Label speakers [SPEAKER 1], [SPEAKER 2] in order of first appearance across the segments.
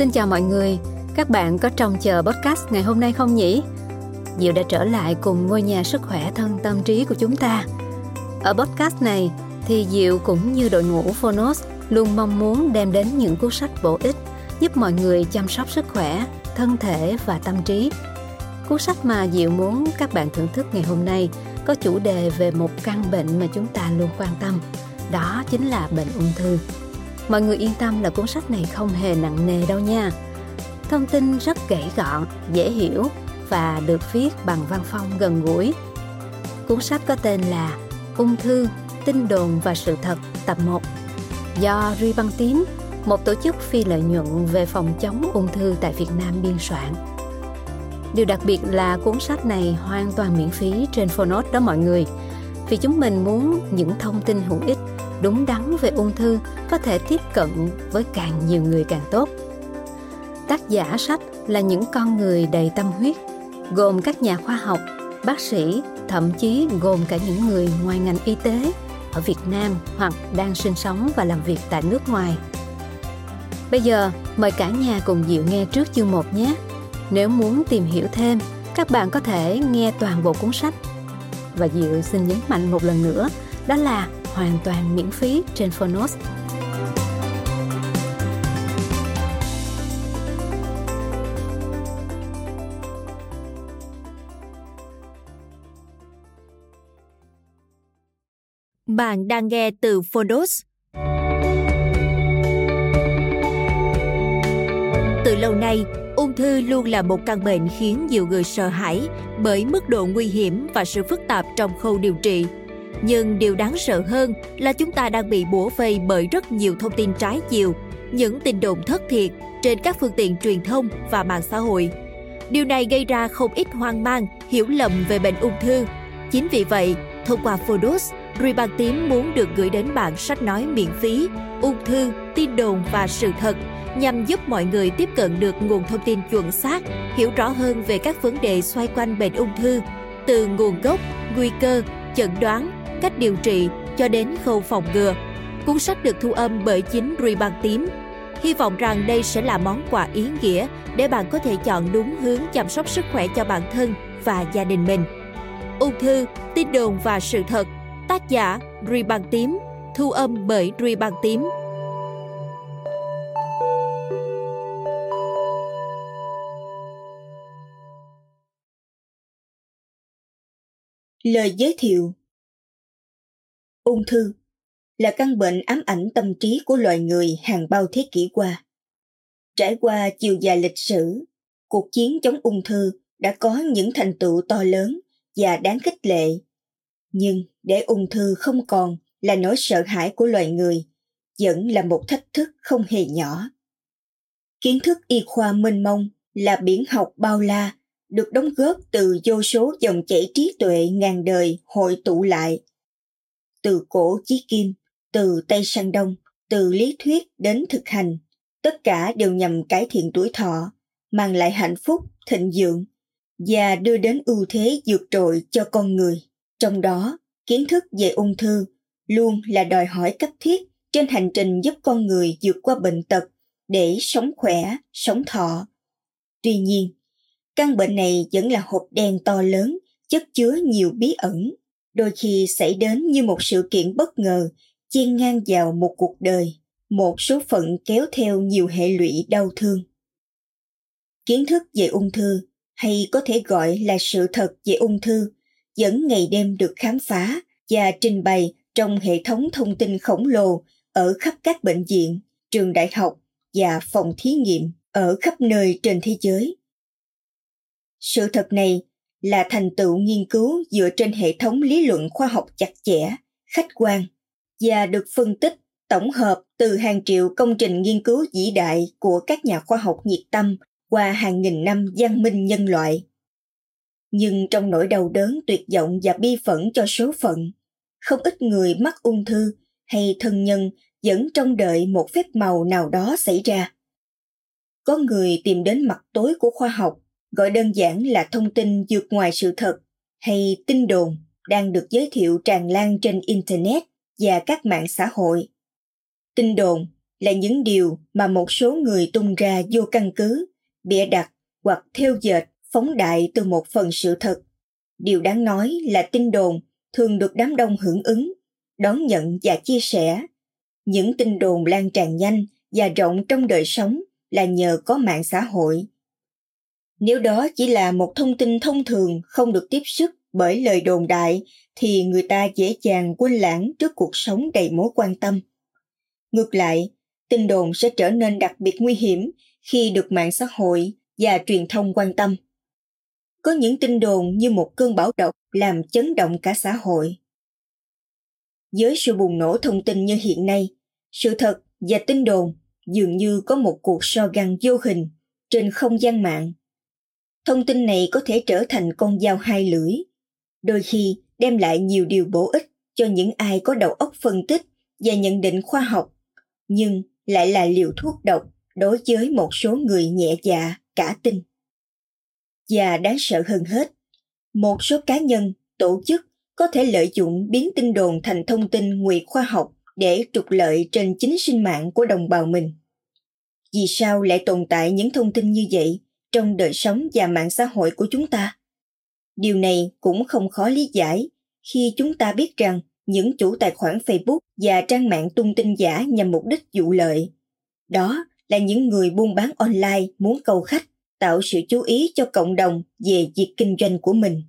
[SPEAKER 1] Xin chào mọi người, các bạn có trông chờ podcast ngày hôm nay không nhỉ? Diệu đã trở lại cùng ngôi nhà sức khỏe thân tâm trí của chúng ta. Ở podcast này thì Diệu cũng như đội ngũ Phonos luôn mong muốn đem đến những cuốn sách bổ ích giúp mọi người chăm sóc sức khỏe, thân thể và tâm trí. Cuốn sách mà Diệu muốn các bạn thưởng thức ngày hôm nay có chủ đề về một căn bệnh mà chúng ta luôn quan tâm, đó chính là bệnh ung thư. Mọi người yên tâm là cuốn sách này không hề nặng nề đâu nha. Thông tin rất gãy gọn, dễ hiểu và được viết bằng văn phong gần gũi. Cuốn sách có tên là Ung thư, tin đồn và sự thật tập 1 do Ruy Băng Tím, một tổ chức phi lợi nhuận về phòng chống ung thư tại Việt Nam biên soạn. Điều đặc biệt là cuốn sách này hoàn toàn miễn phí trên Phonos đó mọi người. Vì chúng mình muốn những thông tin hữu ích, đúng đắn về ung thư có thể tiếp cận với càng nhiều người càng tốt. Tác giả sách là những con người đầy tâm huyết, gồm các nhà khoa học, bác sĩ, thậm chí gồm cả những người ngoài ngành y tế ở Việt Nam hoặc đang sinh sống và làm việc tại nước ngoài. Bây giờ, mời cả nhà cùng dịu nghe trước chương 1 nhé. Nếu muốn tìm hiểu thêm, các bạn có thể nghe toàn bộ cuốn sách. Và Diệu xin nhấn mạnh một lần nữa, đó là hoàn toàn miễn phí trên Phonos.
[SPEAKER 2] Bạn đang nghe từ Phonos. Từ lâu nay, ung thư luôn là một căn bệnh khiến nhiều người sợ hãi bởi mức độ nguy hiểm và sự phức tạp trong khâu điều trị. Nhưng điều đáng sợ hơn là chúng ta đang bị bủa vây bởi rất nhiều thông tin trái chiều, những tin đồn thất thiệt trên các phương tiện truyền thông và mạng xã hội. Điều này gây ra không ít hoang mang, hiểu lầm về bệnh ung thư. Chính vì vậy, thông qua Phodos, Rùi Tím muốn được gửi đến bạn sách nói miễn phí, ung thư, tin đồn và sự thật nhằm giúp mọi người tiếp cận được nguồn thông tin chuẩn xác, hiểu rõ hơn về các vấn đề xoay quanh bệnh ung thư, từ nguồn gốc, nguy cơ, chẩn đoán, cách điều trị cho đến khâu phòng ngừa. Cuốn sách được thu âm bởi chính Rùi Bang Tím. Hy vọng rằng đây sẽ là món quà ý nghĩa để bạn có thể chọn đúng hướng chăm sóc sức khỏe cho bản thân và gia đình mình. Ung thư, tin đồn và sự thật – Tác giả Rùi Bang Tím, thu âm bởi Rùi Bang Tím.
[SPEAKER 3] Lời giới thiệu Ung thư là căn bệnh ám ảnh tâm trí của loài người hàng bao thế kỷ qua. Trải qua chiều dài lịch sử, cuộc chiến chống ung thư đã có những thành tựu to lớn và đáng khích lệ. Nhưng để ung thư không còn là nỗi sợ hãi của loài người vẫn là một thách thức không hề nhỏ. Kiến thức y khoa mênh mông là biển học bao la được đóng góp từ vô số dòng chảy trí tuệ ngàn đời hội tụ lại từ cổ chí kim từ tây sang đông từ lý thuyết đến thực hành. Tất cả đều nhằm cải thiện tuổi thọ mang lại hạnh phúc thịnh vượng và đưa đến ưu thế vượt trội cho con người. Trong đó, kiến thức về ung thư luôn là đòi hỏi cấp thiết trên hành trình giúp con người vượt qua bệnh tật để sống khỏe, sống thọ. Tuy nhiên, căn bệnh này vẫn là hộp đen to lớn, chất chứa nhiều bí ẩn, đôi khi xảy đến như một sự kiện bất ngờ chen ngang vào một cuộc đời, một số phận kéo theo nhiều hệ lụy đau thương. Kiến thức về ung thư hay có thể gọi là sự thật về ung thư vẫn ngày đêm được khám phá và trình bày trong hệ thống thông tin khổng lồ ở khắp các bệnh viện, trường đại học và phòng thí nghiệm ở khắp nơi trên thế giới. Sự thật này là thành tựu nghiên cứu dựa trên hệ thống lý luận khoa học chặt chẽ, khách quan và được phân tích tổng hợp từ hàng triệu công trình nghiên cứu vĩ đại của các nhà khoa học nhiệt tâm qua hàng nghìn năm văn minh nhân loại. Nhưng trong nỗi đau đớn tuyệt vọng và bi phẫn cho số phận không ít người mắc ung thư hay thân nhân vẫn trông đợi một phép màu nào đó xảy ra. Có người tìm đến mặt tối của khoa học gọi đơn giản là thông tin vượt ngoài sự thật hay tin đồn đang được giới thiệu tràn lan trên internet và các mạng xã hội tin đồn là những điều mà một số người tung ra vô căn cứ, bịa đặt hoặc theo dệt phóng đại từ một phần sự thật. Điều đáng nói là tin đồn thường được đám đông hưởng ứng, đón nhận và chia sẻ. Những tin đồn lan tràn nhanh và rộng trong đời sống là nhờ có mạng xã hội. Nếu đó chỉ là một thông tin thông thường không được tiếp sức bởi lời đồn đại thì người ta dễ dàng quên lãng trước cuộc sống đầy mối quan tâm. Ngược lại, tin đồn sẽ trở nên đặc biệt nguy hiểm khi được mạng xã hội và truyền thông quan tâm. Có những tin đồn như một cơn bão độc làm chấn động cả xã hội. Với sự bùng nổ thông tin như hiện nay, sự thật và tin đồn dường như có một cuộc so găng vô hình trên không gian mạng. Thông tin này có thể trở thành con dao hai lưỡi, đôi khi đem lại nhiều điều bổ ích cho những ai có đầu óc phân tích và nhận định khoa học, nhưng lại là liều thuốc độc đối với một số người nhẹ dạ cả tin. Và đáng sợ hơn hết, một số cá nhân, tổ chức có thể lợi dụng biến tin đồn thành thông tin ngụy khoa học để trục lợi trên chính sinh mạng của đồng bào mình. Vì sao lại tồn tại những thông tin như vậy trong đời sống và mạng xã hội của chúng ta? Điều này cũng không khó lý giải khi chúng ta biết rằng những chủ tài khoản Facebook và trang mạng tung tin giả nhằm mục đích dụ lợi. Đó là những người buôn bán online muốn câu khách, tạo sự chú ý cho cộng đồng về việc kinh doanh của mình.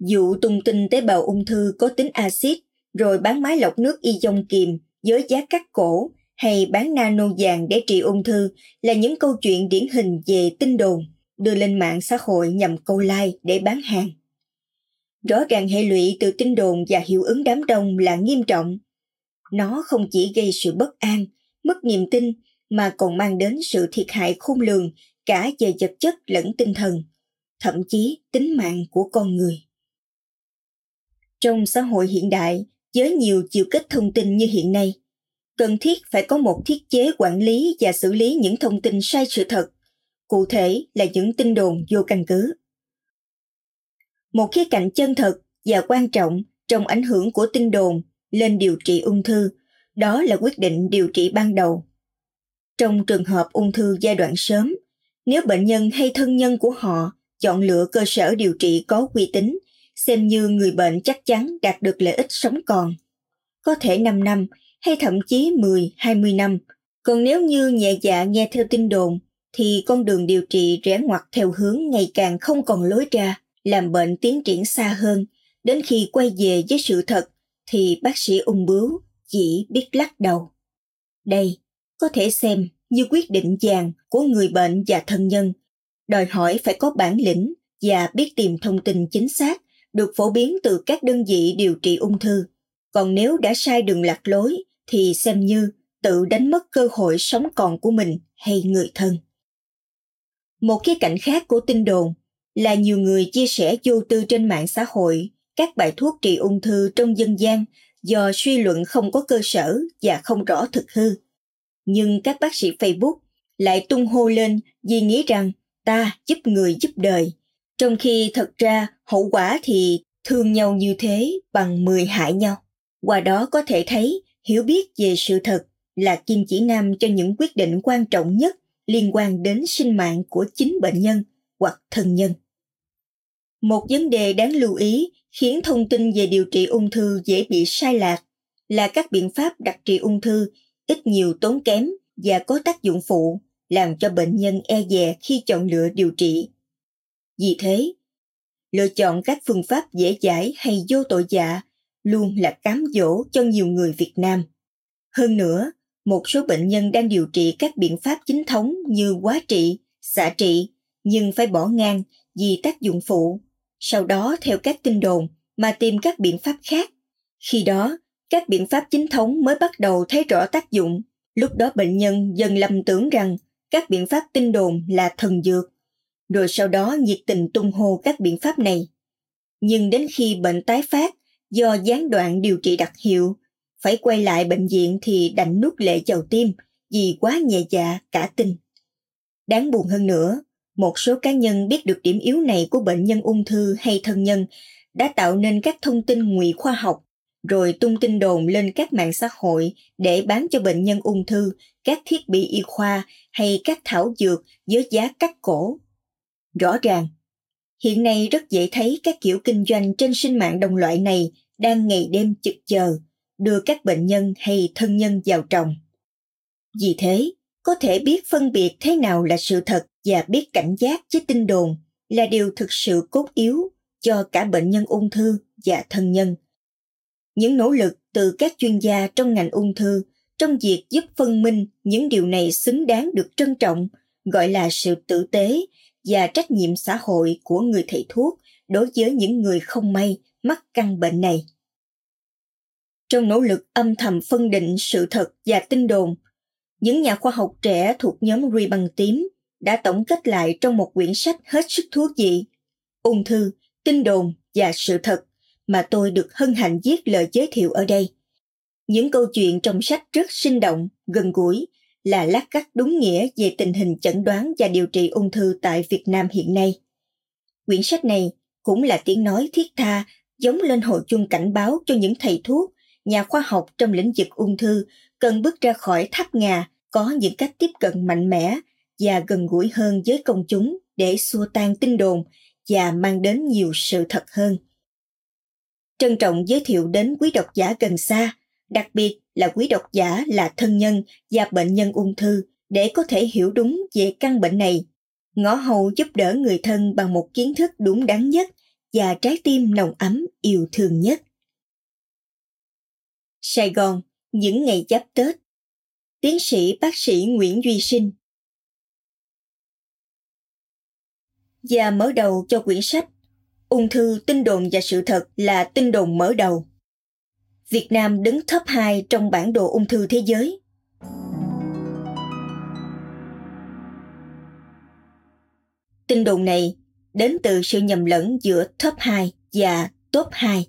[SPEAKER 3] Dụ tung tin tế bào ung thư có tính axit rồi bán máy lọc nước y dông kiềm với giá cắt cổ hay bán nano vàng để trị ung thư là những câu chuyện điển hình về tin đồn đưa lên mạng xã hội nhằm câu like để bán hàng. Rõ ràng hệ lụy từ tin đồn và hiệu ứng đám đông là nghiêm trọng. Nó không chỉ gây sự bất an, mất niềm tin mà còn mang đến sự thiệt hại khôn lường cả về vật chất lẫn tinh thần, thậm chí tính mạng của con người. Trong xã hội hiện đại, với nhiều chiều kích thông tin như hiện nay, cần thiết phải có một thiết chế quản lý và xử lý những thông tin sai sự thật, cụ thể là những tin đồn vô căn cứ. Một khía cạnh chân thật và quan trọng trong ảnh hưởng của tin đồn lên điều trị ung thư, đó là quyết định điều trị ban đầu. Trong trường hợp ung thư giai đoạn sớm, nếu bệnh nhân hay thân nhân của họ chọn lựa cơ sở điều trị có uy tín, xem như người bệnh chắc chắn đạt được lợi ích sống còn. Có thể 5 năm hay thậm chí 10, 20 năm. Còn nếu như nhẹ dạ nghe theo tin đồn, thì con đường điều trị rẽ ngoặt theo hướng ngày càng không còn lối ra, làm bệnh tiến triển xa hơn. Đến khi quay về với sự thật, thì bác sĩ ung bướu chỉ biết lắc đầu. Đây, có thể xem như quyết định vàng của người bệnh và thân nhân, đòi hỏi phải có bản lĩnh và biết tìm thông tin chính xác được phổ biến từ các đơn vị điều trị ung thư. Còn nếu đã sai đường lạc lối thì xem như tự đánh mất cơ hội sống còn của mình hay người thân. Một khía cạnh khác của tin đồn là nhiều người chia sẻ vô tư trên mạng xã hội các bài thuốc trị ung thư trong dân gian do suy luận không có cơ sở và không rõ thực hư. Nhưng các bác sĩ Facebook lại tung hô lên vì nghĩ rằng ta giúp người giúp đời, trong khi thật ra hậu quả thì thương nhau như thế bằng 10 hại nhau. Qua đó có thể thấy hiểu biết về sự thật là kim chỉ nam cho những quyết định quan trọng nhất liên quan đến sinh mạng của chính bệnh nhân hoặc thân nhân. Một vấn đề đáng lưu ý khiến thông tin về điều trị ung thư dễ bị sai lạc là các biện pháp đặc trị ung thư ít nhiều tốn kém và có tác dụng phụ làm cho bệnh nhân e dè khi chọn lựa điều trị. Vì thế, lựa chọn các phương pháp dễ giải hay vô tội dạ luôn là cám dỗ cho nhiều người Việt Nam. Hơn nữa, một số bệnh nhân đang điều trị các biện pháp chính thống như quá trị, xạ trị, nhưng phải bỏ ngang vì tác dụng phụ. Sau đó theo các tin đồn mà tìm các biện pháp khác. Khi đó, các biện pháp chính thống mới bắt đầu thấy rõ tác dụng. Lúc đó bệnh nhân dần lầm tưởng rằng các biện pháp tin đồn là thần dược, rồi sau đó nhiệt tình tung hô các biện pháp này. Nhưng đến khi bệnh tái phát do gián đoạn điều trị đặc hiệu phải quay lại bệnh viện thì đành nuốt lệ chầu tim vì quá nhẹ dạ cả tin. Đáng buồn hơn nữa, một số cá nhân biết được điểm yếu này của bệnh nhân ung thư hay thân nhân đã tạo nên các thông tin ngụy khoa học rồi tung tin đồn lên các mạng xã hội để bán cho bệnh nhân ung thư các thiết bị y khoa hay các thảo dược với giá cắt cổ. Rõ ràng, hiện nay rất dễ thấy các kiểu kinh doanh trên sinh mạng đồng loại này đang ngày đêm trực chờ đưa các bệnh nhân hay thân nhân vào trồng. Vì thế, có thể biết phân biệt thế nào là sự thật và biết cảnh giác với tin đồn là điều thực sự cốt yếu cho cả bệnh nhân ung thư và thân nhân. Những nỗ lực từ các chuyên gia trong ngành ung thư trong việc giúp phân minh những điều này xứng đáng được trân trọng, gọi là sự tử tế và trách nhiệm xã hội của người thầy thuốc đối với những người không may mắc căn bệnh này. Trong nỗ lực âm thầm phân định sự thật và tin đồn, những nhà khoa học trẻ thuộc nhóm Ruy bằng tím đã tổng kết lại trong một quyển sách hết sức thú vị, ung thư, tin đồn và sự thật mà tôi được hân hạnh viết lời giới thiệu ở đây. Những câu chuyện trong sách rất sinh động, gần gũi, là lát cắt đúng nghĩa về tình hình chẩn đoán và điều trị ung thư tại Việt Nam hiện nay. Quyển sách này cũng là tiếng nói thiết tha giống lên hồi chuông cảnh báo cho những thầy thuốc, nhà khoa học trong lĩnh vực ung thư cần bước ra khỏi tháp ngà, có những cách tiếp cận mạnh mẽ và gần gũi hơn với công chúng để xua tan tin đồn và mang đến nhiều sự thật hơn. Trân trọng giới thiệu đến quý độc giả gần xa, đặc biệt là quý độc giả là thân nhân và bệnh nhân ung thư để có thể hiểu đúng về căn bệnh này. Ngõ hầu giúp đỡ người thân bằng một kiến thức đúng đắn nhất và trái tim nồng ấm yêu thương nhất. Sài Gòn, những ngày giáp Tết Tiến sĩ bác sĩ Nguyễn Duy Sinh Và mở đầu cho quyển sách Ung thư, tin đồn và sự thật là tin đồn mở đầu. Việt Nam đứng top 2 trong bản đồ ung thư thế giới. Tin đồn này đến từ sự nhầm lẫn giữa top 2 và top 2.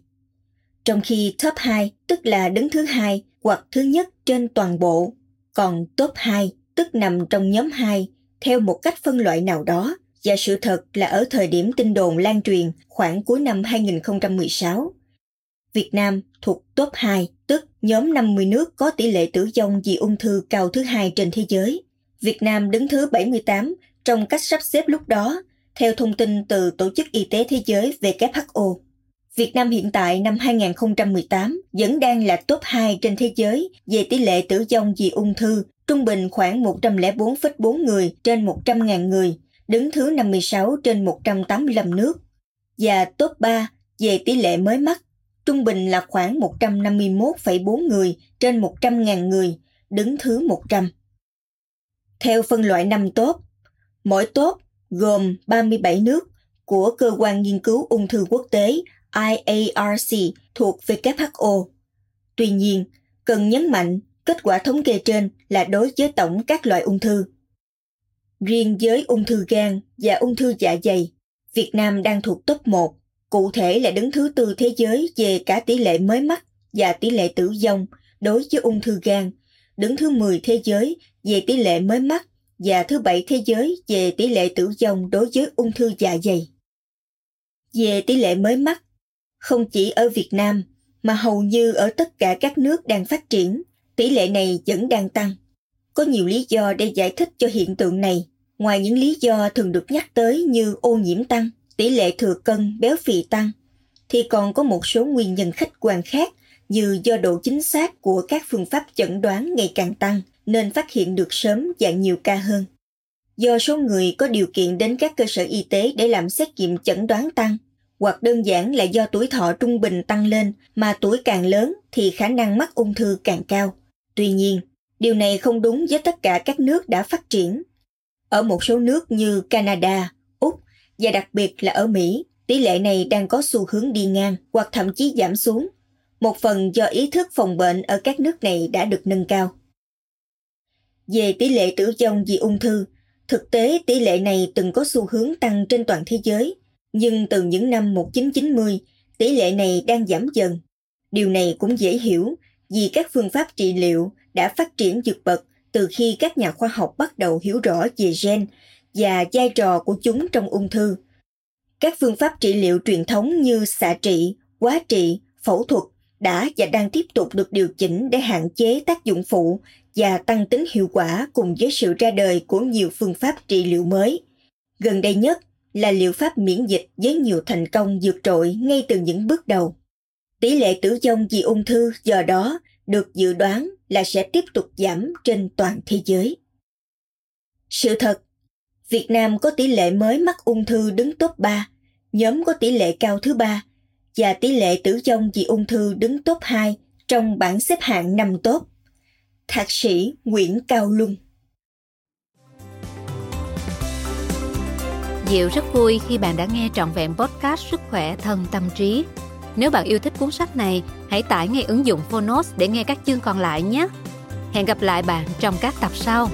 [SPEAKER 3] Trong khi top 2 tức là đứng thứ hai hoặc thứ nhất trên toàn bộ, còn top 2 tức nằm trong nhóm 2 theo một cách phân loại nào đó và sự thật là ở thời điểm tin đồn lan truyền khoảng cuối năm 2016, Việt Nam thuộc top 2, tức nhóm 50 nước có tỷ lệ tử vong vì ung thư cao thứ hai trên thế giới. Việt Nam đứng thứ 78 trong cách sắp xếp lúc đó, theo thông tin từ Tổ chức Y tế Thế giới WHO. Việt Nam hiện tại năm 2018 vẫn đang là top 2 trên thế giới về tỷ lệ tử vong vì ung thư, trung bình khoảng 104,4 người trên 100.000 người, đứng thứ 56 trên 185 nước. Và top 3 về tỷ lệ mới mắc, trung bình là khoảng 151,4 người trên 100.000 người, đứng thứ 100. Theo phân loại năm tốt, mỗi tốt gồm 37 nước của Cơ quan Nghiên cứu Ung thư Quốc tế IARC thuộc WHO. Tuy nhiên, cần nhấn mạnh kết quả thống kê trên là đối với tổng các loại ung thư. Riêng với ung thư gan và ung thư dạ dày, Việt Nam đang thuộc top 1, cụ thể là đứng thứ tư thế giới về cả tỷ lệ mới mắc và tỷ lệ tử vong đối với ung thư gan, đứng thứ 10 thế giới về tỷ lệ mới mắc và thứ bảy thế giới về tỷ lệ tử vong đối với ung thư dạ dày. Về tỷ lệ mới mắc, không chỉ ở Việt Nam mà hầu như ở tất cả các nước đang phát triển, tỷ lệ này vẫn đang tăng. Có nhiều lý do để giải thích cho hiện tượng này, ngoài những lý do thường được nhắc tới như ô nhiễm tăng, tỷ lệ thừa cân, béo phì tăng, thì còn có một số nguyên nhân khách quan khác như do độ chính xác của các phương pháp chẩn đoán ngày càng tăng nên phát hiện được sớm và nhiều ca hơn. Do số người có điều kiện đến các cơ sở y tế để làm xét nghiệm chẩn đoán tăng, hoặc đơn giản là do tuổi thọ trung bình tăng lên mà tuổi càng lớn thì khả năng mắc ung thư càng cao. Tuy nhiên, điều này không đúng với tất cả các nước đã phát triển. Ở một số nước như Canada, Úc và đặc biệt là ở Mỹ, tỷ lệ này đang có xu hướng đi ngang hoặc thậm chí giảm xuống. Một phần do ý thức phòng bệnh ở các nước này đã được nâng cao. Về tỷ lệ tử vong vì ung thư, thực tế tỷ lệ này từng có xu hướng tăng trên toàn thế giới, nhưng từ những năm 1990, tỷ lệ này đang giảm dần. Điều này cũng dễ hiểu vì các phương pháp trị liệu đã phát triển vượt bậc từ khi các nhà khoa học bắt đầu hiểu rõ về gen và vai trò của chúng trong ung thư. Các phương pháp trị liệu truyền thống như xạ trị, quá trị, phẫu thuật đã và đang tiếp tục được điều chỉnh để hạn chế tác dụng phụ và tăng tính hiệu quả cùng với sự ra đời của nhiều phương pháp trị liệu mới. Gần đây nhất là liệu pháp miễn dịch với nhiều thành công vượt trội ngay từ những bước đầu. Tỷ lệ tử vong vì ung thư do đó được dự đoán là sẽ tiếp tục giảm trên toàn thế giới. Sự thật, Việt Nam có tỷ lệ mới mắc ung thư đứng top 3, nhóm có tỷ lệ cao thứ ba và tỷ lệ tử vong vì ung thư đứng top 2 trong bảng xếp hạng năm top. Thạc sĩ Nguyễn Cao Luân
[SPEAKER 1] Diệu rất vui khi bạn đã nghe trọn vẹn podcast Sức khỏe thân tâm trí. Nếu bạn yêu thích cuốn sách này, hãy tải ngay ứng dụng Phonos để nghe các chương còn lại nhé. Hẹn gặp lại bạn trong các tập sau.